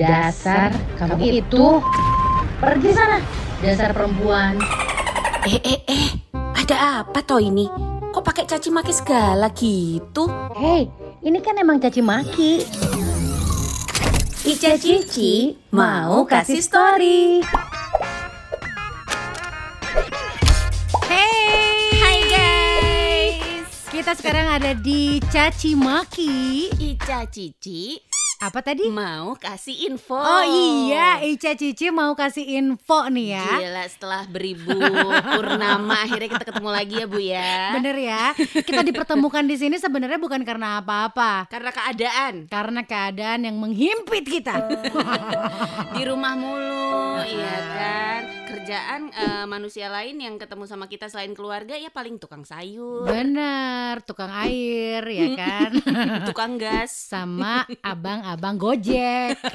Dasar kamu itu pergi sana. Dasar perempuan. Eh eh eh, ada apa toh ini? Kok pakai caci maki segala gitu? Hei, ini kan emang caci maki. Ica Cici mau kasih story. Hey, Hai guys. kita sekarang ada di Caci Maki. Ica Cici Apa tadi? mau kasih info. Oh iya, Ica Cici mau kasih info nih ya. Gila setelah beribu purnama akhirnya kita ketemu lagi ya Bu ya. Bener ya. Kita dipertemukan di sini sebenarnya bukan karena apa-apa. Karena keadaan Karena keadaan yang menghimpit kita. di rumah mulu, iya kan. Kerjaan eh, manusia lain yang ketemu sama kita selain keluarga ya paling tukang sayur, Bener, tukang air ya kan. tukang gas. Sama abang-abang Gojek.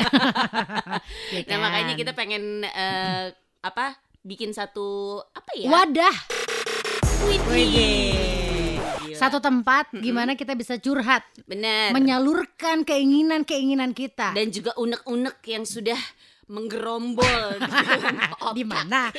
Ya Nah makanya kan? kita pengen eh, apa? Bikin satu apa ya? Wadah, Widih. Satu tempat gimana kita bisa curhat, bener. menyalurkan keinginan-keinginan kita. Dan juga unek-unek yang sudah menggerombol di mana?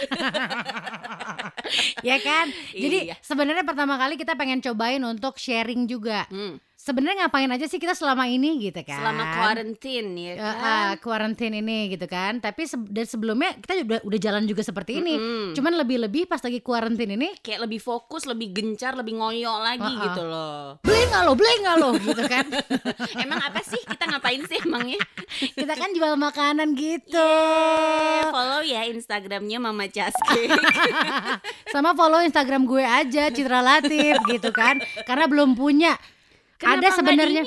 ya kan? Jadi Iya. sebenarnya pertama kali kita pengen cobain untuk sharing juga. Hmm, Sebenarnya ngapain aja sih kita selama ini gitu kan? Selama quarantine ya kan. eh, quarantine ini gitu kan. Tapi se- dan sebelumnya kita udah udah jalan juga seperti ini. Mm-mm. Cuman lebih-lebih pas lagi quarantine ini kayak lebih fokus, lebih gencar, lebih ngoyo lagi Uh-uh. gitu loh. beli nggak lo, beli nggak lo gitu kan? Emang apa sih kita ngapain sih emangnya? kita kan jual makanan gitu. Eh, follow ya Instagramnya Mama Caske. Sama follow Instagram gue aja Citra Latif gitu kan. Karena belum punya. Kenapa ada sebenarnya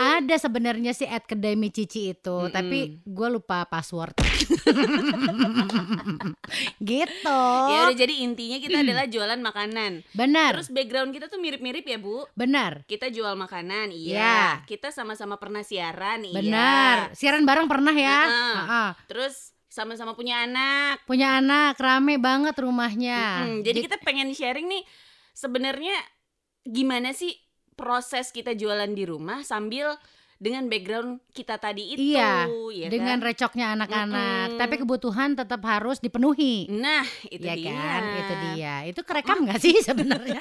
ada sebenarnya sih at kedai Mi Cici itu, Mm-mm. tapi gue lupa password. gitu. Ya udah jadi intinya kita adalah jualan makanan. Benar, Terus background kita tuh mirip-mirip ya Bu. benar, Kita jual makanan, Ya. iya. Kita sama-sama pernah siaran, iya. benar. Siaran bareng pernah ya. Heeh. Heeh. Terus sama-sama punya anak. Punya anak, rame banget rumahnya. Mm-mm. Jadi Di- kita pengen sharing nih sebenarnya gimana sih proses kita jualan di rumah sambil dengan background kita tadi itu, Iya, ya dengan kan? recoknya anak-anak, Mm-mm. tapi kebutuhan tetap harus dipenuhi. Nah, itu ya dia. kan, itu dia. Itu kerekam nggak sih sebenarnya?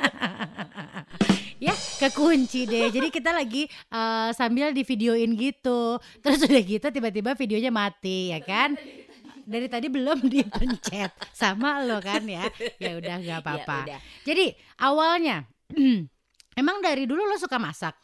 ya, kekunci deh. Jadi kita lagi eh, sambil di videoin gitu. Terus udah gitu tiba-tiba videonya mati, ya kan? Dari tadi belum dipencet sama lo kan ya. Ya udah nggak apa-apa. Ya udah. Jadi awalnya emang dari dulu lo suka masak?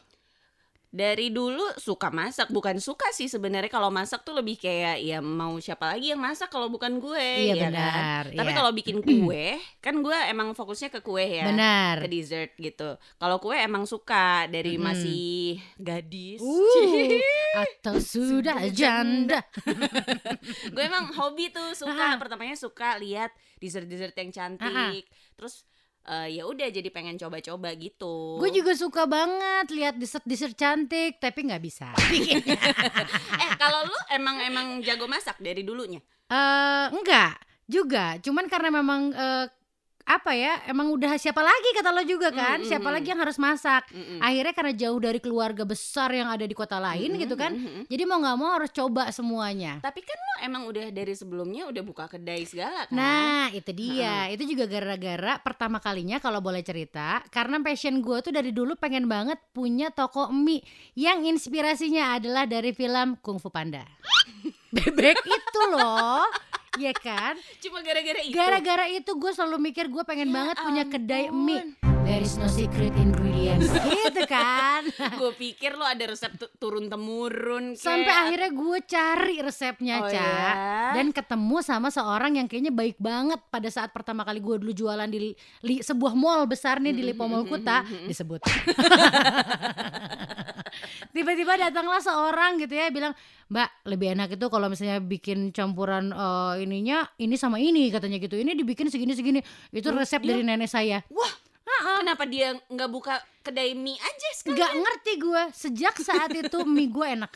Dari dulu suka masak, bukan suka sih sebenarnya kalau masak tuh lebih kayak ya mau siapa lagi yang masak kalau bukan gue, Iya, ya kan? benar, Tapi iya. kalau bikin kue, kan gue emang fokusnya ke kue ya. Benar. Ke dessert gitu. Kalau kue emang suka dari Mm-mm. masih gadis. Uh, atau sudah janda. gue emang hobi tuh suka Ah. pertamanya suka lihat dessert dessert yang cantik terus eh, ya udah jadi pengen coba-coba gitu. Gue juga suka banget lihat dessert-dessert cantik, tapi nggak bisa. eh kalau lu emang emang jago masak dari dulunya? Eh enggak juga, cuman karena memang eh, apa ya, emang udah siapa lagi kata lo juga kan, Mm, mm, siapa mm. lagi yang harus masak. Mm-mm. Akhirnya karena jauh dari keluarga besar yang ada di kota lain Mm-mm, gitu kan, mm-mm. jadi mau nggak mau harus coba semuanya. tapi kan lu emang udah dari sebelumnya udah buka kedai segala kan Nah itu dia, itu juga gara-gara pertama kalinya kalau boleh cerita, karena passion gue tuh dari dulu pengen banget punya toko mie yang inspirasinya adalah dari film Kung Fu Panda. Bebek itu loh, ya kan? cuma gara-gara itu Gara-gara itu gue selalu mikir gue pengen Ya banget punya kedai ampun. mie. There is no secret ingredients, gitu kan? gue pikir lu ada resep tu- turun temurun Sampai akhirnya gue cari resepnya, Oh, Ca. ya? Dan ketemu sama seorang yang kayaknya baik banget pada saat pertama kali gue dulu jualan di li- sebuah mall besar nih di Mhm, Lipo Mall mhm, Kuta mhm. disebut. Tiba-tiba datanglah seorang gitu ya bilang, "Mbak, lebih enak itu kalau misalnya bikin campuran eh, ininya ini sama ini," katanya gitu. Ini dibikin segini-segini. Itu Hmm, resep iya. dari nenek saya. wah kenapa dia nggak buka kedai mie aja sekarang Nggak ngerti gue sejak saat itu mie gue enak.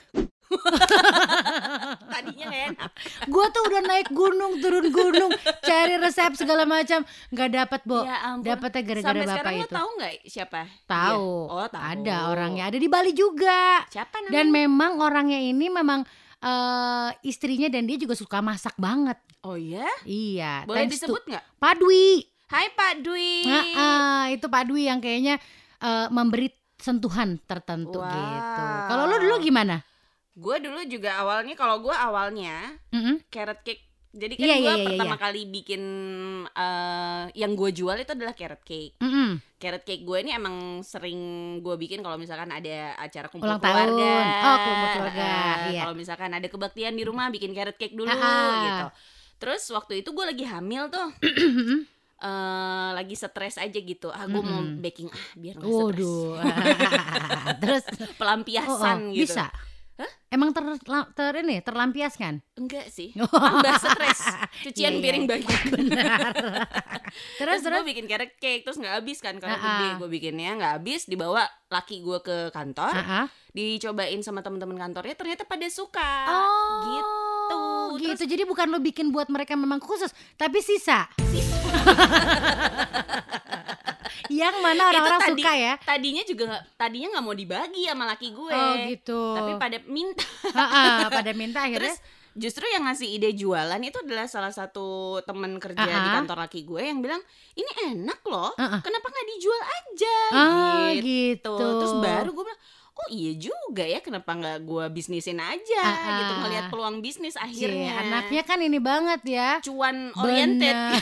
tadinya enak Gue tuh udah naik gunung turun gunung cari resep segala macam nggak dapat bo. Ya. Dapatnya gara-gara bapak sekarang lo itu. tahu nggak siapa? Tahu. Dia? Oh, tahu. Ada orangnya. Ada di Bali juga. Siapa namanya? Dan memang orangnya ini memang eh, istrinya dan dia juga suka masak banget. Oh iya? Iya, Boleh thanks disebut nggak? Pak Dwi. Hai Pak Dwi. Nah, ah, itu Pak Dwi yang kayaknya eh, memberi sentuhan tertentu Wow. gitu. Kalau lu dulu gimana? Gue dulu juga awalnya kalau gue awalnya Mm-mm. carrot cake. Jadi kan Iya, gue iya, iya, pertama iya. kali bikin eh, yang gue jual itu adalah carrot cake. Mm-mm. Carrot cake gue ini emang sering gue bikin kalau misalkan ada acara kumpul Ulang keluarga. tahun. Oh, kumpul keluarga, Eh, iya. Kalau misalkan ada kebaktian di rumah bikin carrot cake dulu Ah. gitu. Terus waktu itu gue lagi hamil tuh. eh lagi stres aja gitu. Ah, gue mau Mm-mm. baking ah biar nggak stres. Terus Pelampiasan oh, oh, gitu. bisa. Emang ter, ter ini terlampiaskan? Enggak sih. Tambah stres. Cucian Iya, iya. piring banyak. Benar. Terus, terus terus gue bikin carrot cake terus nggak habis kan karena Ah, gede ah. gue bikinnya nggak habis dibawa laki gue ke kantor ah. dicobain sama teman-teman kantornya ternyata pada suka Oh, gitu. gitu. Jadi bukan lo bikin buat mereka memang khusus, tapi sisa. Yang mana orang-orang tadi- suka ya? tadinya juga tadinya nggak mau dibagi sama laki gue Oh gitu. tapi pada minta Ah, ah, pada minta akhirnya. terus justru yang ngasih ide jualan itu adalah salah satu teman kerja di Ah, ah. kantor laki gue yang bilang ini enak loh ah. kenapa nggak dijual aja Ah, gitu. gitu. terus baru gue bilang oh iya juga ya kenapa nggak gue bisnisin aja ah. gitu ngelihat peluang bisnis Cie, akhirnya anaknya kan ini banget ya. cuan oriented.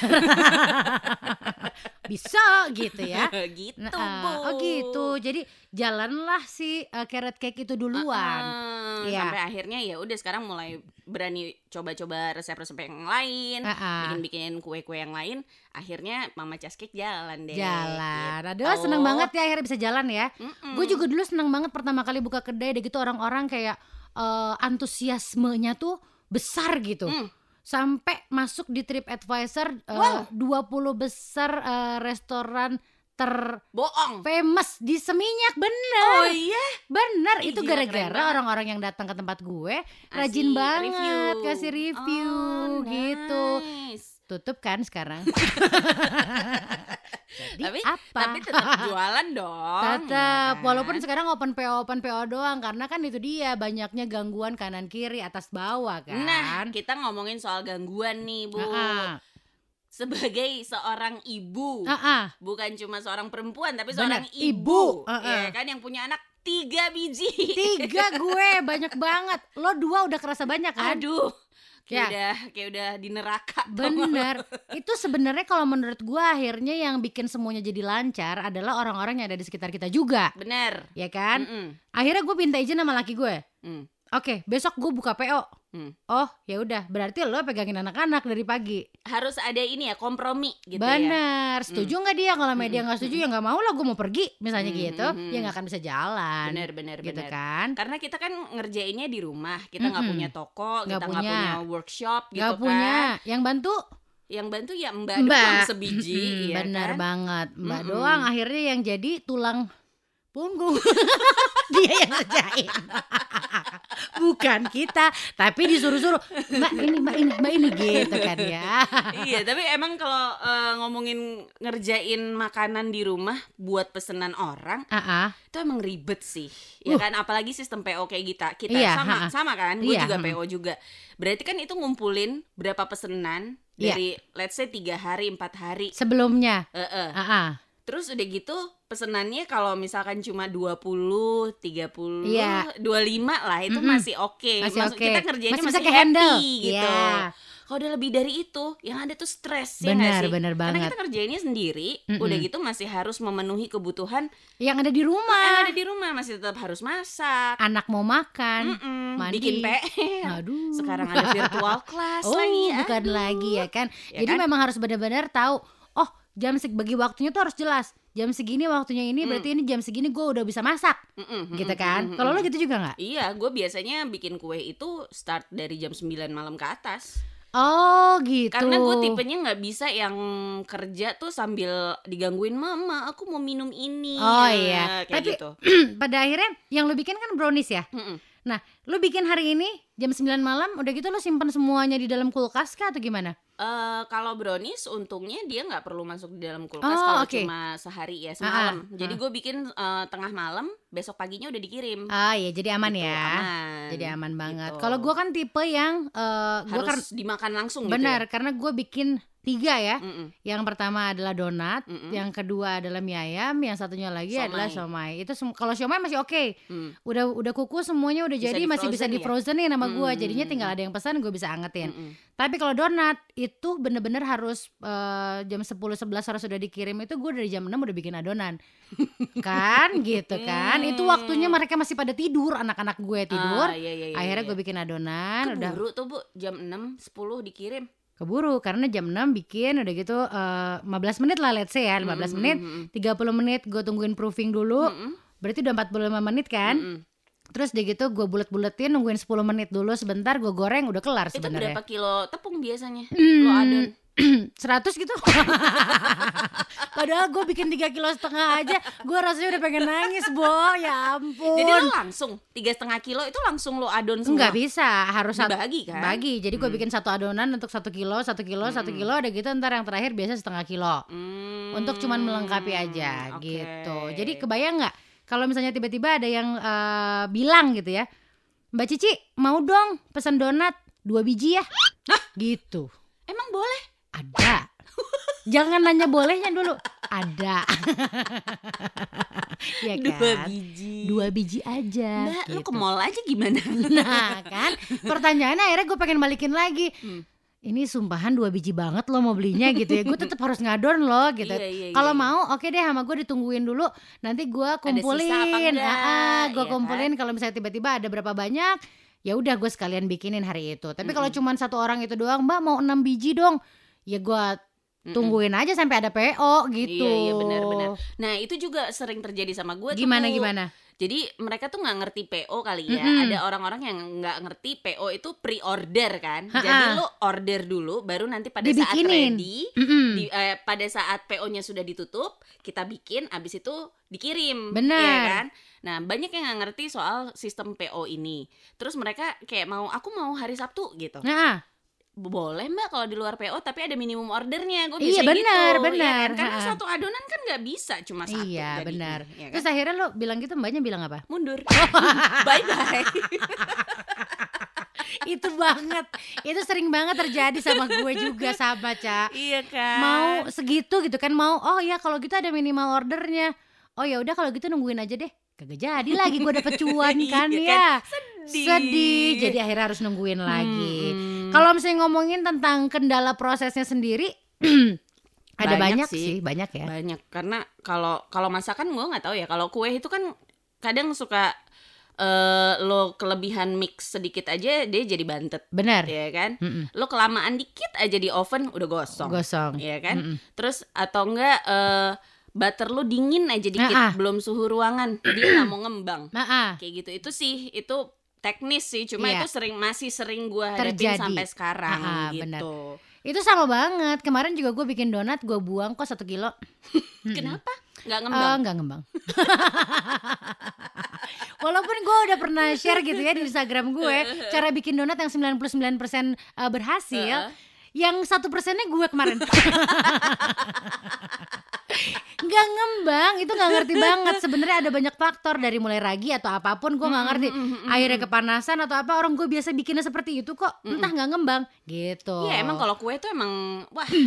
Bisa gitu ya. gitu Nah, ah, bu oh gitu. Jadi jalanlah si uh, carrot cake itu duluan. Ah, Iya. sampai akhirnya ya udah sekarang mulai berani coba-coba resep-resep yang lain Ah, ah. bikin-bikin kue-kue yang lain akhirnya mama Cake jalan deh Jalan. gitu. Aduh, seneng banget ya akhirnya bisa jalan ya. Gue juga dulu seneng banget pertama kali buka kedai, udah gitu orang-orang kayak eh, antusiasmenya tuh besar gitu. Hmm. Sampai masuk di TripAdvisor eh, Wow. 20 besar eh, restoran bohong terfamous di Seminyak bener. oh iya Bener, Ih, itu gara-gara orang-orang yang datang ke tempat gue Kasih rajin banget review. kasih review Oh, gitu. nice. Tutup kan sekarang. Jadi Tapi- apa? tapi tetap jualan dong Tetap, ya kan? walaupun sekarang open PO open PO doang karena kan itu dia banyaknya gangguan kanan kiri atas bawah kan. nah kita ngomongin soal gangguan nih bu Ah, sebagai seorang ibu ah, ah. bukan cuma seorang perempuan tapi seorang ibu. ibu, Uh-uh. ya kan yang punya anak tiga biji Tiga gue banyak banget. Lo dua udah kerasa banyak kan? aduh kayak Ya. udah kayak udah di neraka? Bener. Itu sebenarnya kalau menurut gue akhirnya yang bikin semuanya jadi lancar adalah orang-orang yang ada di sekitar kita juga, bener ya kan? Mm-mm. Akhirnya gue minta izin sama laki gue. Mm. Oke, besok gue buka PO. Hmm. Oh, ya udah. Berarti lo pegangin anak-anak dari pagi. harus ada ini ya kompromi gitu ya Bener. Setuju nggak dia? Kalau media Mm-mm, nggak setuju ya nggak mau lah. Gue mau pergi, misalnya Mm, gitu. mm, Ya nggak akan bisa jalan. bener bener gitu bener kan? karena kita kan ngerjainnya di rumah kita nggak Mm-mm. punya toko Nggak kita nggak punya. punya workshop gitu Gak kan punya. Yang bantu yang bantu ya mbak, Mbak. doang sebiji ya bener kan? banget. Mbak Mm-mm. doang akhirnya yang jadi tulang punggung. dia yang ngerjain. Bukan kita, tapi disuruh-suruh. Mbak ini, mbak ini, mbak ini gitu kan ya. iya tapi emang kalau eh, ngomongin ngerjain makanan di rumah buat pesenan orang Ah, ah. itu emang ribet sih ya Uh. kan apalagi sistem PO kayak kita kita Iya, sama ha-ha. sama kan gue Iya, juga mm. PO juga berarti kan itu ngumpulin berapa pesenan Iya. dari let's say tiga hari empat hari Sebelumnya. Eh-eh. Ah, ah. Terus udah gitu pesenannya kalau misalkan cuma 20, 30, Iya. 25 lah itu Mm-mm. masih oke. Masih Maksud oke. kita ngerjainnya Masih masih, happy gitu. Iya. Kalau udah lebih dari itu, yang ada tuh stres ya Benar, sih? benar Karena banget. kita ngerjainnya sendiri, Mm-mm. udah gitu masih harus memenuhi kebutuhan Yang ada di yang rumah. ada di rumah, masih tetap harus masak, Anak mau makan. Mm-mm, mandi. bikin PR. Aduh. Sekarang ada virtual class oh, lagi. bukan aduh. lagi ya kan. Ya Jadi kan? memang harus benar-benar tahu. Oh, jam bagi waktunya tuh harus jelas. Jam segini waktunya ini Hmm. berarti ini jam segini gue udah bisa masak, Mm-mm, gitu mm-mm, kan? mm-mm, Kalau lo gitu juga nggak? Iya, gue biasanya bikin kue itu start dari jam 9 malam ke atas. Oh, gitu. Karena gue tipenya nggak bisa yang kerja tuh sambil digangguin mama, aku mau minum ini. Oh, Ya, iya. kayak Tapi- gitu. pada akhirnya yang lo bikin kan brownies ya. Mm-mm. Nah, lu bikin hari ini jam 9 malam, udah gitu lu simpen semuanya di dalam kulkas kah atau gimana? Eh, kalau brownies untungnya dia nggak perlu masuk di dalam kulkas Oh, kalau oke. cuma sehari ya semalam. Ah, ah, Jadi ah. gue bikin eh, tengah malam, besok paginya udah dikirim. Ah ya, jadi aman Gitu, ya. aman. Jadi aman banget. Gitu. Kalau gua kan tipe yang eh gua kan harus dimakan langsung benar karena gue bikin tiga ya. ya? Mm-mm, Yang pertama adalah donat, mm-mm. yang kedua adalah mie ayam, yang satunya lagi Somai. adalah somai. Itu kalau somai masih oke. Mm. Udah udah kukus semuanya udah Bisa jadi masih bisa di ya? frozenin sama gua. Hmm. Jadinya tinggal ada yang pesan gue bisa angetin. Mm-mm. Tapi kalau donat itu bener-bener harus eh, jam 10 11 harus sudah dikirim itu gue dari jam 6 udah bikin adonan. kan gitu kan. Itu waktunya mereka masih pada tidur, anak-anak gue tidur. Ah, iya, iya, iya, Akhirnya iya. gue bikin adonan udah Keburu tuh bu jam 6 10 dikirim. Keburu karena jam 6 bikin udah gitu eh, 15 menit lah let's say ya 15 Mm-mm, menit mm-mm, 30 menit gue tungguin proofing dulu mm-mm, berarti udah 45 menit kan mm-mm. terus dia gitu gue bulet-buletin nungguin 10 menit dulu sebentar gue goreng udah kelar Itu sebenarnya berapa kilo tepung biasanya? Hmm, Lo adon. 100 gitu padahal gue bikin 3 kilo setengah aja gue rasanya udah pengen nangis bo ya ampun Jadi lo langsung tiga setengah kilo itu langsung lo adon semua. nggak bisa harus satu Dibagi kan? bagi jadi gue Hmm. bikin satu adonan untuk satu kilo satu kilo satu Mm-mm. kilo udah gitu ntar yang terakhir biasa setengah kilo Hmm, untuk cuman melengkapi aja oke. gitu. Jadi kebayang nggak kalau misalnya tiba-tiba ada yang eh, bilang gitu ya, Mbak Cici mau dong pesan donat dua biji ya, gitu. Emang boleh? Ada. Jangan nanya bolehnya dulu. Ada. ya kan? Dua biji. Dua biji aja. Mbak, gitu. ke mall aja gimana? Nah kan pertanyaannya akhirnya gue pengen balikin lagi. Hmm. Ini sumpahan dua biji banget lo mau belinya gitu ya. Gue tetap harus ngadon lo gitu. Iya, iya, Kalau iya. mau oke deh sama gue ditungguin dulu nanti gue kumpulin. Ah, gue iya kumpulin kalau misalnya tiba-tiba ada berapa banyak ya udah gue sekalian bikinin hari itu. Tapi kalau Mm-mm. cuma satu orang itu doang, Mbak mau enam biji dong. Ya gue tungguin aja sampai ada PO gitu. Iya, iya, benar-benar. Nah itu juga sering terjadi sama gue. Gimana gimana? Jadi mereka tuh nggak ngerti PO kali ya. Mm-mm. Ada orang-orang yang nggak ngerti PO itu pre-order kan. Ha-ha. Jadi lo order dulu, baru nanti pada saat Dibikinin. ready, Mm-mm. di, eh, pada saat PO-nya sudah ditutup, kita bikin, abis itu dikirim. Benar. Iya kan? Nah banyak yang nggak ngerti soal sistem PO ini. Terus mereka kayak mau, aku mau hari Sabtu gitu. Nah, Boleh mbak kalau di luar PO, tapi ada minimum ordernya. Gue Iya, benar, gitu. benar. Ya kan? Karena Ha-ha. satu adonan kan nggak bisa cuma satu. iya benar. ya kan? Terus akhirnya lo bilang gitu mbaknya bilang apa? mundur. bye bye. itu banget itu sering banget terjadi sama gue juga sama Ca iya kan. mau segitu gitu kan mau oh ya kalau gitu ada minimal ordernya oh ya udah kalau gitu nungguin aja deh kagak jadi lagi gue dapet cuan kan Iya ya sedih. sedih jadi akhirnya harus nungguin lagi Hmm. Kalau misalnya ngomongin tentang kendala prosesnya sendiri ada banyak, Banyak sih. sih. banyak ya banyak karena kalau kalau masakan gue nggak tahu ya. Kalau kue itu kan kadang suka eh lo kelebihan mix sedikit aja dia jadi bantet, benar ya kan? Mm-mm. Lo kelamaan dikit aja di oven udah gosong. gosong Iya kan? Mm-mm. Terus atau enggak eh butter lo dingin aja dikit Ah, ah. belum suhu ruangan dia nggak mau ngembang Nah, ah. kayak gitu itu sih itu teknis sih cuma Iya. itu sering masih sering gua hadapin Terjadi. sampai sekarang Ah, ah, gitu benar. Itu sama banget. Kemarin juga gue bikin donat, gue buang kok satu kilo. Kenapa nggak Eh, ngembang nggak ngembang. Walaupun gue udah pernah share gitu ya di Instagram gue cara bikin donat yang 99% eh, berhasil, Heeh. yang satu persennya gue kemarin. Nggak ngembang, itu nggak ngerti banget. Sebenarnya ada banyak faktor dari mulai ragi atau apa pun gue nggak ngerti. Airnya kepanasan atau apa orang gue biasa bikinnya seperti itu kok, entah nggak ngembang gitu. Iya emang kalau kue tuh emang wah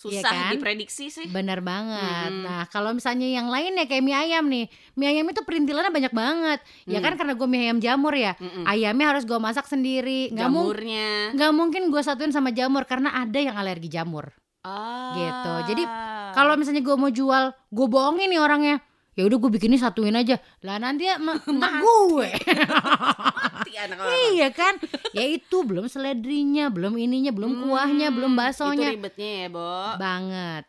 susah kan? diprediksi sih. Bener banget. Mm-mm. Nah, kalau misalnya yang lain ya kayak mie ayam nih. Mie ayam itu perintilannya banyak banget. Ya Mm. kan karena gue mie ayam jamur ya. Mm-mm. Ayamnya harus gue masak sendiri. Nggak Jamurnya. nggak mungkin gue satuin sama jamur karena ada yang alergi jamur. Ah. Gitu. Jadi, Kalau misalnya gue mau jual, gue bohongin nih orangnya. Ya udah gue bikinnya satuin aja. Lah nanti ya emak gue. mati anak orang. iya kan? Ya itu belum seledrinya, belum ininya, belum kuahnya, belum Hmm, baksonya. Itu ribetnya ya, Bo. Banget.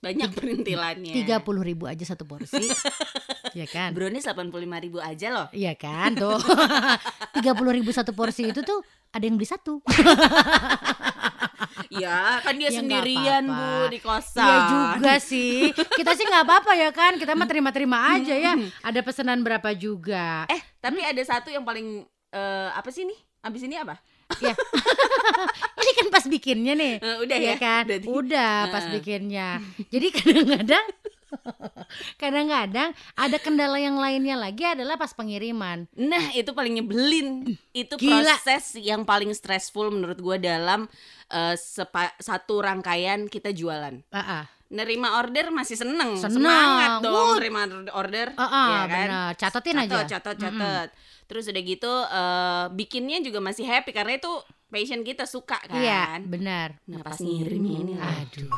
Banyak perintilannya. Tiga puluh ribu aja satu porsi. ya kan? Brownies 85 ribu aja loh. Iya kan tuh tiga puluh ribu satu porsi itu tuh ada yang beli satu. Ya kan dia Ya, sendirian apa-apa. bu di kosan. Iya juga sih. Kita sih nggak apa-apa ya kan. Kita mah terima-terima aja ya. Ada pesanan berapa juga. Eh tapi ada satu yang paling eh, apa sih nih? Abis ini apa? Ini kan pas bikinnya nih. Eh, udah Iya ya. kan? Berarti- Udah pas bikinnya. Jadi kadang-kadang kadang-kadang ada kendala yang lainnya lagi adalah pas pengiriman. Nah, itu paling nyebelin. Itu Gila. proses yang paling stressful menurut gua dalam eh, sepa- satu rangkaian kita jualan. Ah, ah. Nerima order masih seneng, Seneng. semangat dong Wut. nerima order. Ah, ah, ya kan? benar. Catetin Catat, aja. catat, Mm-mm. catat. Terus udah gitu eh, bikinnya juga masih happy karena itu passion kita suka kan. Iya, benar. Nah, pas ngirimnya ini. Aduh.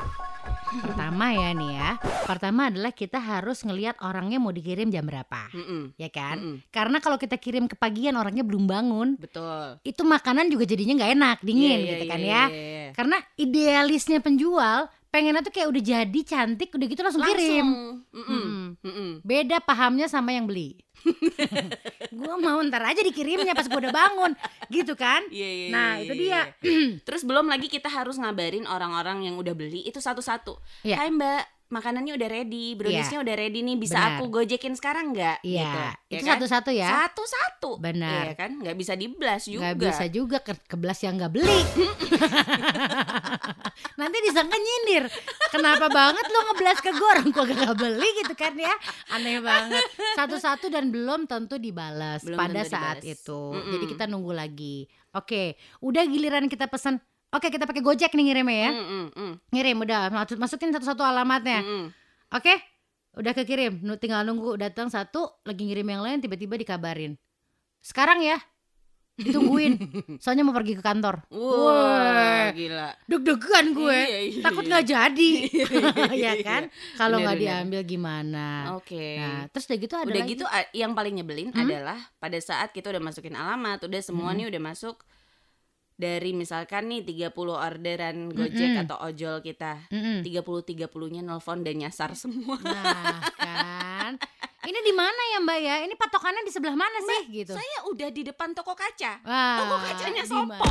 Pertama ya nih ya. Pertama adalah kita harus ngelihat orangnya mau dikirim jam berapa. Mm-mm, Ya kan? mm-mm. Karena kalau kita kirim ke pagian orangnya belum bangun, Betul. itu makanan juga jadinya nggak enak, dingin Iya, gitu iya, kan iya, ya. iya, iya. Karena idealisnya penjual pengennya tuh kayak udah jadi cantik udah gitu langsung, kirim. Langsung. Mm-mm, Mm-mm. mm-mm. Beda pahamnya sama yang beli. gua mau ntar aja dikirimnya pas gua udah bangun, gitu kan? Iya, iya, Nah, iya, itu iya, dia. iya. Terus belum lagi kita harus ngabarin orang-orang yang udah beli itu satu-satu. Iya. Hai Mbak, makanannya udah ready, browniesnya udah ready nih, bisa Benar. aku gojekin sekarang nggak? Iya, Gitu, ya itu kan? satu-satu ya. Satu-satu. Benar. Iya kan? Nggak bisa diblas juga. Nggak bisa juga ke kebelas yang nggak beli. Nanti disangka nyindir. Kenapa banget lo ngebelas ke gue orang gua gak beli gitu kan ya? Aneh banget. Satu-satu dan belum tentu dibalas Belum pada tentu saat dibalas. itu. Mm-mm. Jadi kita nunggu lagi. Oke, udah giliran kita pesan. Oke, kita pakai Gojek nih ngirimnya ya. Mm, mm, mm, Ngirim udah masuk- masukin satu-satu alamatnya. mm, mm. Oke, udah kekirim. Tinggal nunggu datang satu, lagi ngirim yang lain, tiba-tiba dikabarin. Sekarang ya, ditungguin. Soalnya mau pergi ke kantor. Wah, Wah, gila. deg-degan gue. Iya, iya, Takut iya. nggak jadi, Iya, ya kan? Kalau nggak diambil gimana? Oke. Nah, terus udah gitu ada udah lagi. gitu yang paling nyebelin Hmm? adalah pada saat kita udah masukin alamat, udah semua Hmm. nih udah masuk dari misalkan nih 30 orderan Gojek Mm-mm. atau ojol kita. Mm-mm. 30 30-nya nelpon dan nyasar semua. Nah, kan. Ini di mana ya Mbak ya? Ini patokannya di sebelah mana sih gitu? Saya udah di depan toko kaca. Wah, Toko kacanya Sopo.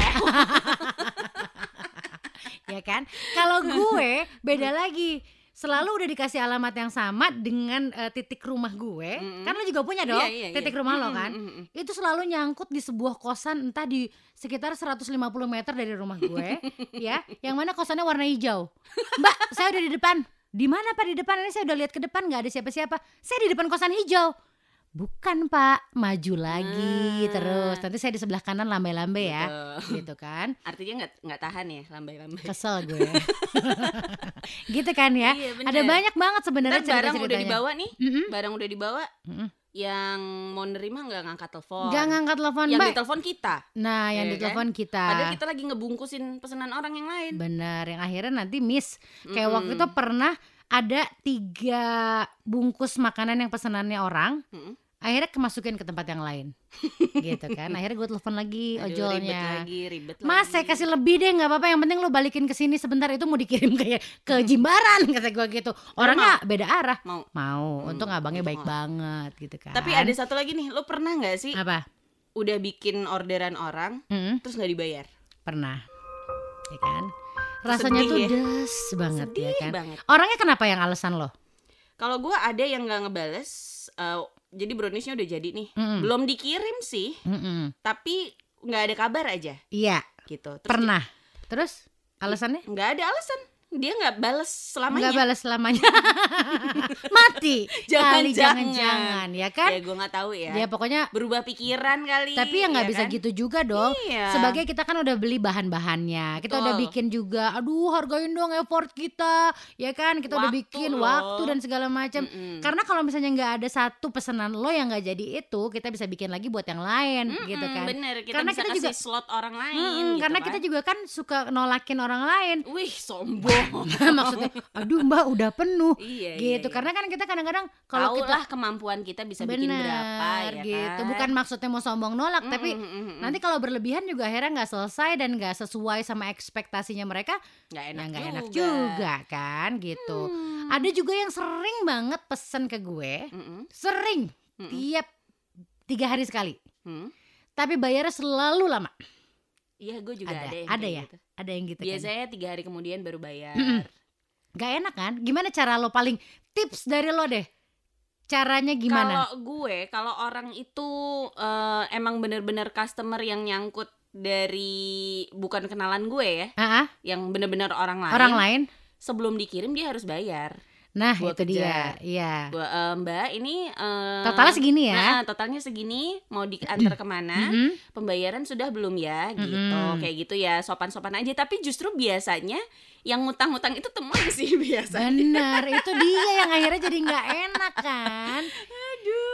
ya kan? Kalau gue beda lagi. Selalu udah dikasih alamat yang sama dengan eh, titik rumah gue. Mm-mm. Kan lo juga punya dong Iya, iya, iya. titik rumah lo Mm, kan. mm, mm, mm. Itu selalu nyangkut di sebuah kosan entah di sekitar 150 meter dari rumah gue, ya. Yang mana kosannya warna hijau. Mbak, saya udah di depan. Di mana Pak di depan? Ini saya udah lihat ke depan nggak ada siapa-siapa. Saya di depan kosan hijau. Bukan Pak, maju lagi Nah. terus. Nanti saya di sebelah kanan lambai-lambai ya, Betul. gitu kan. Artinya nggak nggak tahan ya lambai-lambai. Kesel gue. gitu kan ya. Iya, Ada banyak banget sebenarnya Ntar barang udah dibawa nih, barang udah dibawa, yang mau nerima nggak ngangkat telepon. Nggak ngangkat telepon yang ditelepon kita. Nah, yang Iya ditelepon kita. Padahal kita lagi ngebungkusin pesanan orang yang lain. Bener, yang akhirnya nanti miss. Kayak Mm-mm. waktu itu pernah ada tiga bungkus makanan yang pesanannya orang, Mm-mm. akhirnya kemasukin ke tempat yang lain, gitu kan. Akhirnya gue telepon lagi Aduh, Ribet ojolnya. lagi, ribet Mas, lagi. saya kasih lebih deh, nggak apa-apa. Yang penting lu balikin ke sini sebentar itu mau dikirim ke ke Jimbaran kata gue gitu. Orangnya beda arah. mau. Mau, Hmm, untung abangnya baik lah. banget gitu kan. Tapi ada satu lagi nih, lo pernah nggak sih apa? udah bikin orderan orang Mm-mm, terus nggak dibayar? pernah, ya kan? Rasanya Sedih tuh ya. des banget Sedih ya kan. banget. Orangnya kenapa yang alasan lo? Kalau gua ada yang nggak ngebales, eh, jadi browniesnya udah jadi nih, Mm-mm. belum dikirim sih, Mm-mm. tapi nggak ada kabar aja Iya, gitu. Terus pernah. Terus alasannya? nggak ada alasan, dia nggak bales selamanya. Nggak balas selamanya. Mati. Jangan-jangan. Kali jangan-jangan ya kan? Ya gua nggak tahu ya. Ya pokoknya Berubah pikiran kali. tapi ya nggak ya bisa kan? gitu juga dong. Iya. Sebagai kita kan udah beli bahan-bahannya, kita udah Betul. bikin juga, aduh hargain dong effort kita, ya kan? Kita udah Waktu bikin loh. waktu dan segala macam. Mm-mm. Karena kalau misalnya nggak ada satu pesanan lo yang nggak jadi itu, kita bisa bikin lagi buat yang lain, Mm-mm, gitu kan? Bener, kita Karena bisa kita kasih juga- slot orang lain. Mm-mm, gitu karena kan. kita juga kan suka nolakin orang lain. Wih, sombong. Maksudnya, aduh mbak udah penuh, iya, gitu. iya, Karena kan kita kadang-kadang kalau kita lah kemampuan kita bisa bikin Bener, berapa ya gitu. kan? Bukan maksudnya mau sombong nolak, tapi Mm, mm, mm, mm. nanti kalau berlebihan juga akhirnya nggak selesai dan nggak sesuai sama ekspektasinya mereka, nggak ya enak, nggak juga. enak juga kan, gitu. Hmm. Ada juga yang sering banget pesen ke gue, Mm-mm, sering mm-mm, tiap tiga hari sekali, mm. tapi bayarnya selalu lama. Iya, gue juga Ada, ada, yang ada ya? gitu. Ada yang gitu kan. Biasanya tiga hari kemudian baru bayar. Mm-mm. Gak enak kan? Gimana cara lo paling tips dari lo deh? caranya gimana? Kalau gue, kalau orang itu eh, emang bener-bener customer yang nyangkut dari bukan kenalan gue ya, Ah, ah, yang bener-bener orang lain. orang lain? Sebelum dikirim dia harus bayar. Nah, Gua itu dia. kejar. Iya. Gua, eh, Mbak, ini eh, Totalnya segini ya. nah, totalnya segini, mau diantar ke mana? Mm-mm. Pembayaran sudah belum ya? Gitu, Mm-mm. kayak gitu ya, sopan-sopan aja. Tapi justru biasanya yang ngutang-ngutang itu teman sih biasa. Bener, itu dia yang akhirnya jadi nggak enak kan.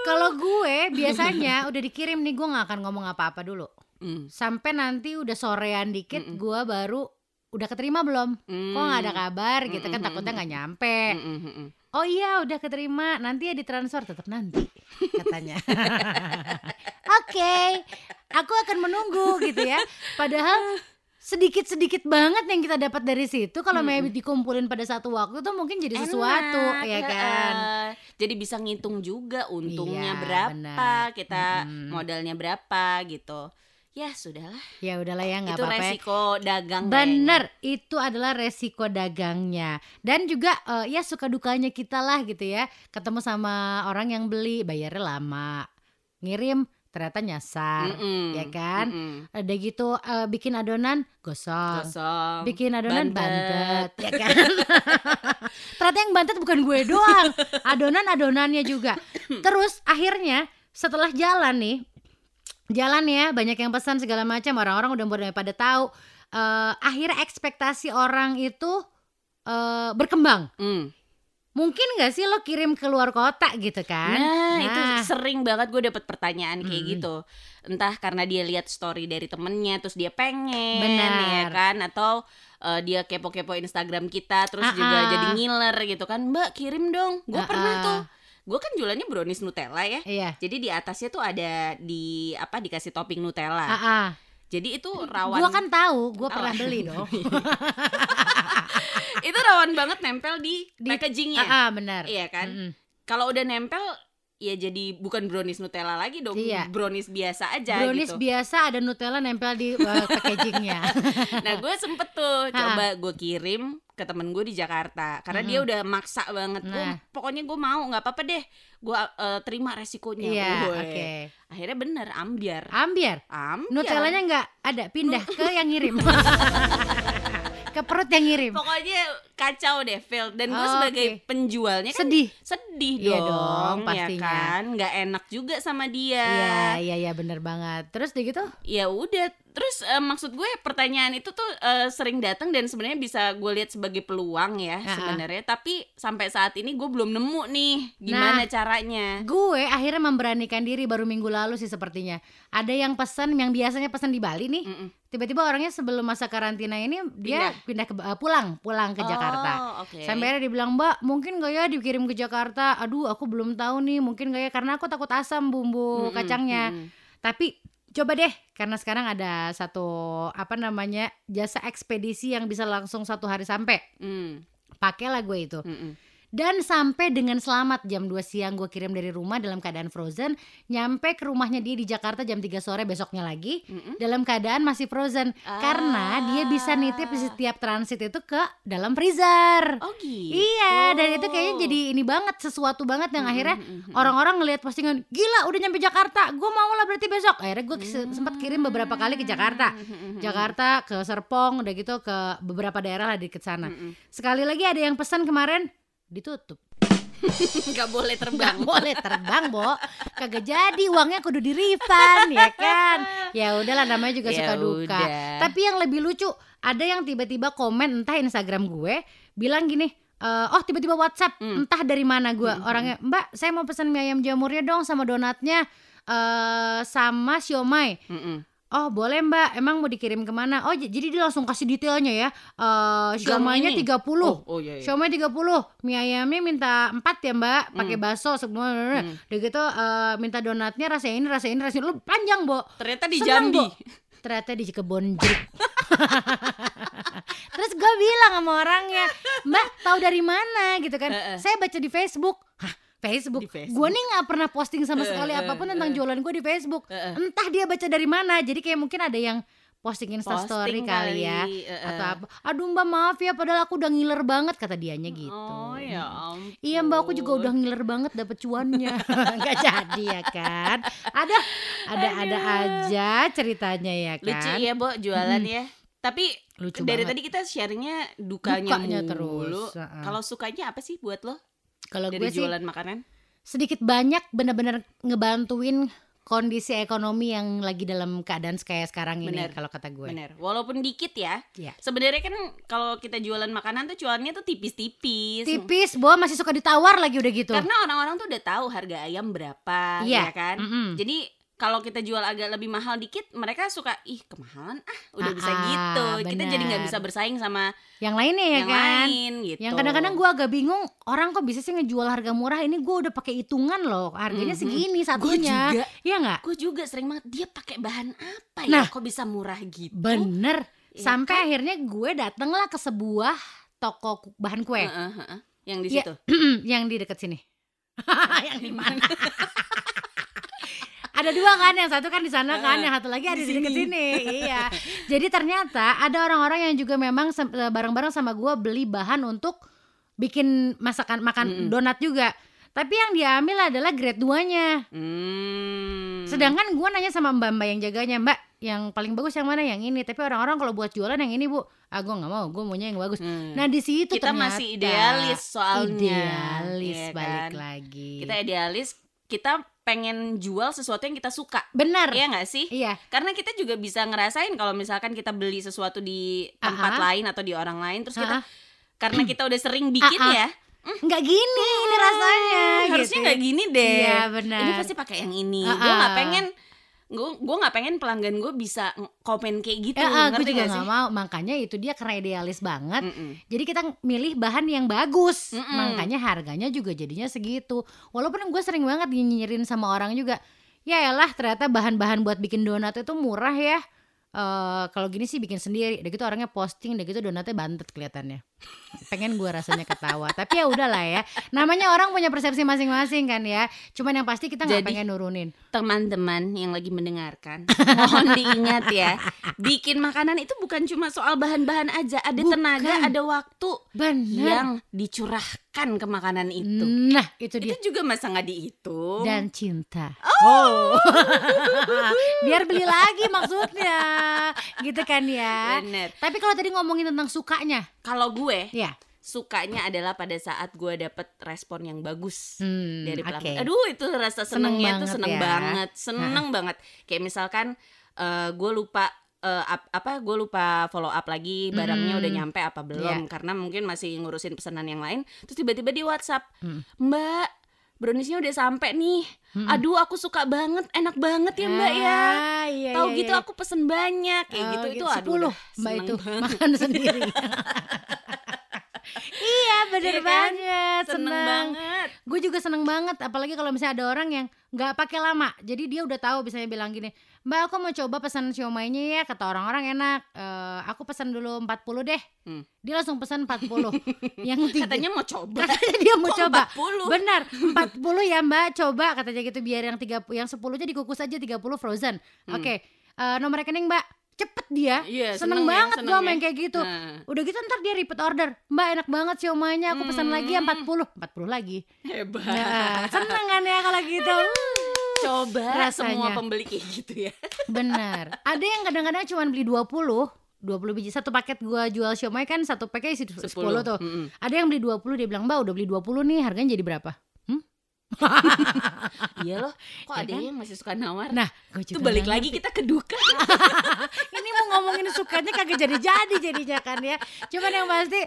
Kalau gue biasanya udah dikirim nih gue nggak akan ngomong apa-apa dulu. Mm, Sampai nanti udah sorean dikit gue baru udah keterima belum? mm, Kok nggak ada kabar gitu kan Mm-mm, takutnya nggak nyampe. mm, mm, mm, mm. Oh iya udah keterima nanti ya ditransfer tetap nanti katanya. Oke, aku akan menunggu gitu ya. Padahal sedikit-sedikit banget yang kita dapat dari situ kalau Mm-mm. maybe dikumpulin pada satu waktu tuh mungkin jadi sesuatu Enak, ya kan. Jadi bisa ngitung juga untungnya Iya, berapa, benar. kita Mm-mm. modalnya berapa gitu. Ya sudahlah, Ya udahlah ya nggak itu apa-apa. ya. resiko dagang. Bener, itu adalah resiko dagangnya. Dan juga eh, ya suka dukanya kita lah gitu ya. Ketemu sama orang yang beli, bayarnya lama. Ngirim ternyata nyasar. kayaknya. ya kan? Ada gitu eh, bikin adonan gosong. Gosong. Bikin adonan bantet. bantet, ya kan? ternyata yang bantet bukan gue doang. Adonan-adonannya juga. Terus akhirnya setelah jalan nih, jalan ya banyak yang pesan segala macam orang-orang udah mulai pada tahu. Eh, akhirnya ekspektasi orang itu eh, berkembang. Mm. Mungkin gak sih lo kirim ke luar kota gitu kan? Nah, itu Nah. sering banget gue dapet pertanyaan kayak Mm-mm. gitu. Entah karena dia lihat story dari temennya terus dia pengen Benar. ya kan atau eh, dia kepo-kepo Instagram kita terus juga Ah-ah. jadi ngiler gitu kan. Mbak, kirim dong. Gue pernah Ah-ah. tuh. Gue kan jualannya brownies Nutella ya. Iya. Jadi di atasnya tuh ada di apa dikasih topping Nutella. Ah, ah. Jadi itu rawan Gua kan tahu, gua pernah beli dong. itu rawan banget nempel di, Di- packagingnya. Ah, ah, benar. Iya kan? Mm-mm. Kalau udah nempel ya jadi bukan brownies Nutella lagi dong, Iya. brownies biasa aja Brownies gitu. biasa ada Nutella nempel di uh, packagingnya. Nah gue sempet tuh Ha. coba gue kirim ke temen gue di Jakarta karena dia udah maksa banget. Gua- Nah. pokoknya gue mau nggak apa-apa deh, gue uh, terima resikonya. Iya, oke. Akhirnya bener ambiar. Ambiar. Ambiar. Nutellanya nggak ada, pindah ke yang ngirim. ke perut yang ngirim. Pokoknya kacau deh, fail. Dan gue Oh, sebagai oke. penjualnya kan Sedih. sedih Iya dong, dong, ya pastinya. kan? Nggak enak juga sama dia. Iya, iya, iya bener banget. Terus dia gitu? ya udah terus eh, maksud gue pertanyaan itu tuh eh, sering datang dan sebenarnya bisa gue lihat sebagai peluang ya Ha-ha. sebenarnya tapi sampai saat ini gue belum nemu nih gimana Nah. caranya Gue akhirnya memberanikan diri baru minggu lalu sih sepertinya. Ada yang pesan yang biasanya pesan di Bali nih. Mm-mm. Tiba-tiba orangnya sebelum masa karantina ini dia pindah, ke eh, pulang, pulang ke Jakarta. oh, oke Sampai akhirnya dibilang Mbak mungkin gak ya dikirim ke Jakarta Aduh aku belum tahu nih mungkin gak ya Karena aku takut asam bumbu Mm-mm, kacangnya mm-mm. Tapi coba deh Karena sekarang ada satu Apa namanya Jasa ekspedisi yang bisa langsung satu hari sampai. Mm, Pakailah gue itu. Mm-mm. Dan sampai dengan selamat Jam 2 siang gue kirim dari rumah dalam keadaan frozen Nyampe ke rumahnya dia di Jakarta jam 3 sore besoknya lagi Mm-mm. Dalam keadaan masih frozen Karena dia bisa nitip di Ah. setiap transit itu ke dalam freezer oh gitu Iya, dan itu kayaknya jadi ini banget sesuatu banget yang Mm-mm, akhirnya mm-mm. orang-orang ngelihat postingan, gila udah nyampe Jakarta, gue mau lah berarti besok. Akhirnya gue Mm. sempat kirim beberapa kali ke Jakarta, Jakarta ke Serpong, udah gitu ke beberapa daerah lah di sana. mm-mm. Sekali lagi ada yang pesan kemarin ditutup, nggak boleh terbang nggak boleh terbang, bo, kagak jadi uangnya kudu di refund, ya kan? Ya udahlah namanya juga Ya suka duka. udah. Tapi yang lebih lucu, ada yang tiba-tiba komen entah Instagram gue bilang gini, eh, oh tiba-tiba WhatsApp, Hmm. entah dari mana gue Hmm, hmm, orangnya, Mbak, saya mau pesan mie ayam jamurnya dong sama donatnya eh sama siomay. Mm-mm. Oh boleh mbak, emang mau dikirim ke mana? Oh j- jadi dia langsung kasih detailnya ya. Eh siomaynya ini? 30 oh, oh iya, iya. Siomay 30, mie ayamnya minta 4 ya mbak, pakai bakso semua. Hmm. Udah gitu eh, minta donatnya rasa ini, rasa ini, rasa ini. Lu panjang, Bo. ternyata di Seneng, Jambi Bo. Ternyata di kebon jeruk. Terus gue bilang sama orangnya, Mbak tahu dari mana gitu kan? Saya baca di Facebook. Hah, Facebook. Di Facebook. Gue nih nggak pernah posting sama Heeh, sekali heeh, apa pun tentang heeh. jualan gue di Facebook. Heeh. Entah dia baca dari mana. Jadi kayak mungkin ada yang posting Insta Posting story kali ya eh, atau eh. apa aduh mbak maaf ya padahal aku udah ngiler banget kata dianya gitu Oh ya ampun. Iya mbak aku juga udah ngiler banget dapet cuannya nggak jadi ya kan ada ada ada aja ceritanya ya kan lucu ya, Bo, jualan ya. Tapi lucu dari banget tadi kita sharingnya dukanya, Dukanya mulu. terus. Kalau sukanya apa sih buat lo kalau gue sih jualan makanan? sedikit banyak bener-bener ngebantuin kondisi ekonomi yang lagi dalam keadaan kayak sekarang ini Bener. kalau kata gue Bener. Walaupun dikit ya. Iya. Sebenarnya kan kalau kita jualan makanan tuh cuannya tuh tipis-tipis. tipis boh masih suka ditawar lagi udah gitu Karena orang-orang tuh udah tahu harga ayam berapa, Iya. ya kan? Mm-mm. Jadi kalau kita jual agak lebih mahal dikit, mereka suka ih kemahalan ah, udah bisa Ah, gitu. Kita jadi nggak bener. bisa bersaing sama yang lainnya ya yang kan lain gitu. yang kadang-kadang gue agak bingung orang kok bisa sih ngejual harga murah ini gue udah pakai hitungan loh harganya Mhm. segini Gue satunya juga, Iya nggak gue juga sering banget dia pakai bahan apa ya? Nah. Kok bisa murah gitu? bener Iya sampai kan? akhirnya gue dateng lah ke sebuah toko bahan kue Heeh, heeh. Yang di Iya. situ. yang di deket sini yang di mana ada dua kan yang satu kan di sana kan yang satu lagi ada di, sini. sini iya jadi ternyata ada orang-orang yang juga memang eh, bareng-bareng sama gue beli bahan untuk bikin masakan makan Mm-mm. donat juga tapi yang diambil adalah grade 2 nya Hmm. sedangkan gue nanya sama mbak-mbak yang jaganya mbak yang paling bagus yang mana yang ini tapi orang-orang kalau buat jualan yang ini bu ah gue nggak mau gue maunya yang bagus Hmm. nah di situ kita ternyata masih idealis soalnya. idealis ya balik kan? lagi Kita idealis, kita pengen jual sesuatu yang kita suka. benar Iya nggak sih? iya Karena kita juga bisa ngerasain kalau misalkan kita beli sesuatu di tempat Ah, ah. lain atau di orang lain terus kita karena kita udah sering bikin Ah, ah. ya, nggak gini ini rasanya harusnya gitu. nggak gini deh. iya benar Ini pasti pakai yang ini. Gue nggak pengen gue gue nggak pengen pelanggan gue bisa komen kayak gitu. Ah, gue juga nggak mau. Makanya itu dia karena idealis banget. Mm-mm. jadi kita milih bahan yang bagus. Mm-mm. makanya harganya juga jadinya segitu. Walaupun gue sering banget nyinyirin sama orang juga ya elah ternyata bahan-bahan buat bikin donat itu murah ya. Eh kalau gini sih bikin sendiri. Udah gitu orangnya posting udah gitu donatnya bantet kelihatannya pengen gue rasanya ketawa tapi ya udahlah ya namanya orang punya persepsi masing-masing kan ya cuman yang pasti kita nggak pengen nurunin teman-teman yang lagi mendengarkan mohon diingat ya bikin makanan itu bukan cuma soal bahan-bahan aja ada Bukan. tenaga ada waktu benar yang dicurahkan ke makanan itu nah itu dia itu juga masa nggak dihitung dan cinta. Oh. Biar beli lagi maksudnya. Gitu kan ya. bener Tapi kalau tadi ngomongin tentang sukanya, kalau gue ya. sukanya adalah pada saat gue dapet respon yang bagus Hmm, dari pelanggan. Aduh itu rasa Seneng senengnya tuh banget seneng ya. banget, seneng banget. Kayak misalkan eh, gue lupa eh, ap- apa gue lupa follow up lagi barangnya Mm. udah nyampe apa belum Iya. karena mungkin masih ngurusin pesanan yang lain. Terus tiba-tiba di WhatsApp, Mm. Mbak browniesnya udah sampai nih. Mm-mm. Aduh aku suka banget, enak banget ya Mbak ya. Ah, iya, Tahu iya, gitu iya. aku pesen banyak kayak Oh, gitu itu gitu. aduh 10 udah Mbak itu banget. makan sendiri. iya bener Iya kan? banget seneng seneng, banget. gue juga seneng banget apalagi kalau misalnya ada orang yang nggak pakai lama jadi dia udah tahu misalnya bilang gini mbak aku mau coba pesan siomay-nya ya kata orang-orang enak Eh, aku pesan dulu 40 deh Hmm. dia langsung pesan 40 yang tiga, Katanya mau coba. katanya dia mau Kok coba 40? benar 40 ya mbak coba katanya gitu biar yang 30 yang 10 nya dikukus aja 30 frozen Hmm. oke eh, nomor rekening mbak cepet dia. Iya, seneng, seneng ya, banget gua ya. main kayak gitu. Nah, udah gitu ntar dia repeat order. Mbak enak banget siomay-nya aku pesan lagi ya Hmm. 40 40 lagi. Hebat. ya, seneng kan ya kalau gitu? Coba Rasanya. semua pembeli kayak gitu ya. bener. Ada yang kadang-kadang cuma beli 20 20 biji. Satu paket gua jual siomay kan satu paket isi 10, tuh. Mm-mm. ada yang beli 20 dia bilang mbak udah beli 20 nih. Harganya jadi berapa Iya loh, kok Ya ada kan? yang masih suka nawar? nah gue itu juga balik nggak lagi kita ke duka. ini mau ngomongin sukanya kagak jadi-jadi jadinya kan ya cuman yang pasti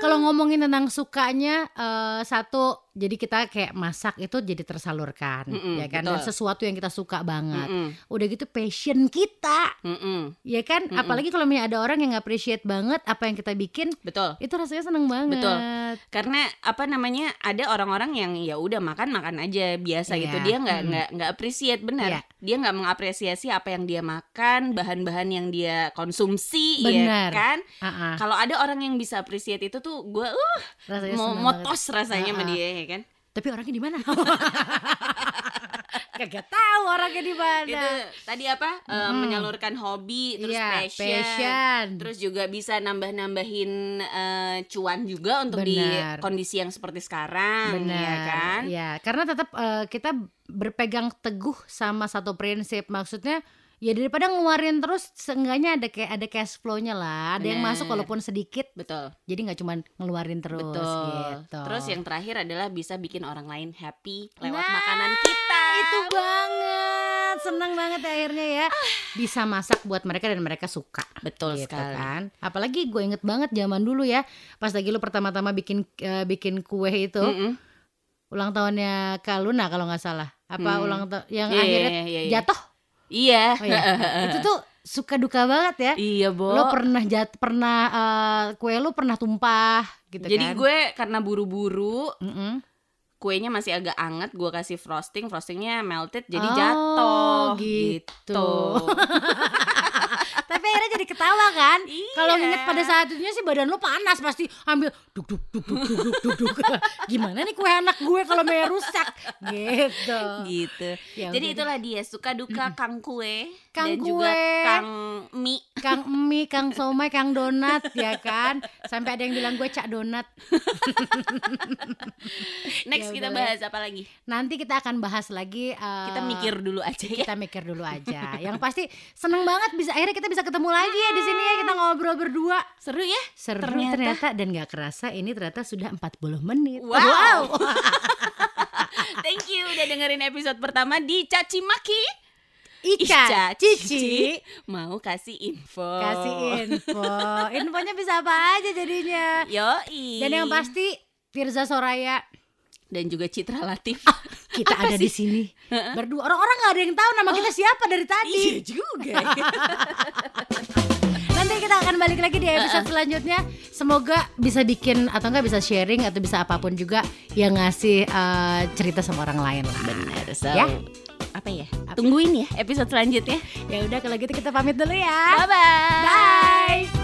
kalau ngomongin tentang sukanya eh, satu jadi kita kayak masak itu jadi tersalurkan Mm-mm, ya kan dan sesuatu yang kita suka banget Mm-mm, udah gitu passion kita mm-mm, ya kan Mm-mm. apalagi kalau misalnya ada orang yang appreciate banget apa yang kita bikin Betul. itu rasanya seneng banget Betul. Karena apa namanya ada orang-orang yang ya udah makan makan aja biasa gitu. Iya, Dia nggak nggak nggak appreciate benar. Iya. Dia nggak mengapresiasi apa yang dia makan, bahan-bahan yang dia konsumsi, Benar. ya kan? Ah, ah, Kalau ada orang yang bisa appreciate itu tuh gue uh rasanya mau seneng mau banget. tos rasanya sama dia ya kan. tapi orangnya di mana Kagak tahu orangnya di mana. itu tadi apa Eh, Mm-mm. menyalurkan hobi terus Iya, passion, passion. terus juga bisa nambah-nambahin eh, cuan juga untuk di Benar. kondisi yang seperti sekarang Benar. ya kan Ya, karena tetap eh, kita berpegang teguh sama satu prinsip. Maksudnya ya daripada ngeluarin terus seenggaknya ada kayak ada cash flow-nya lah. Ada yang Benar. masuk walaupun sedikit. betul Jadi nggak cuma ngeluarin terus betul gitu. terus yang terakhir adalah bisa bikin orang lain happy lewat Nah, makanan kita itu banget. Senang banget akhirnya ya. Bisa masak buat mereka dan mereka suka. betul gitu sekali kan. Apalagi gue inget banget zaman dulu ya, pas lagi lu pertama-tama bikin eh, bikin kue itu, Mm-mm. ulang tahunnya Kaluna kalau nggak salah. Apa Hmm. ulang tahun yang Iya, akhirnya iya, iya, iya. jatuh? Iya Oh, iya. itu tuh suka duka banget ya. iya bo Lo pernah jat pernah eh, kue lu pernah tumpah gitu jadi kan. gue karena buru-buru Mm-mm. kuenya masih agak anget gue kasih frosting frostingnya melted jadi Oh, jatuh gitu. Tapi akhirnya jadi ketawa kan? Iya. Kalau nginget pada saat itu sih badan lo panas pasti ambil duk duk duk duk duk duk duk, duk. Gimana nih kue anak gue kalau mau rusak gitu. gitu Ya jadi udah itulah dia suka duka kang kue Kang dan juga kue. kang mie Kang mie, Kang somai, Kang donat ya kan. Sampai ada yang bilang gue cak donat. next Ya kita udah bahas apa lagi Nanti kita akan bahas lagi eh, kita mikir dulu aja ya kita mikir dulu aja. Yang pasti seneng banget bisa akhirnya kita bisa ketemu lagi ya di sini ya kita ngobrol berdua. seru ya Seru Ternyata. ternyata, dan gak kerasa ini ternyata sudah 40 menit. Wow. thank you udah dengerin episode pertama di Caci Maki Ica, Cici, mau kasih info kasih info. Infonya bisa apa aja jadinya. Yoi. Dan yang pasti Firza Soraya dan juga Citra Latif kita Apa ada sih? di sini berdua. Orang-orang nggak ada yang tahu nama kita siapa dari tadi. iya juga Nanti kita akan balik lagi di episode selanjutnya. Semoga bisa bikin atau enggak bisa sharing atau bisa apa pun juga yang ngasih eh, cerita sama orang lain lah. benar so Ya. apa ya tungguin ya episode selanjutnya Ya udah kalau gitu kita pamit dulu ya. bye bye Bye.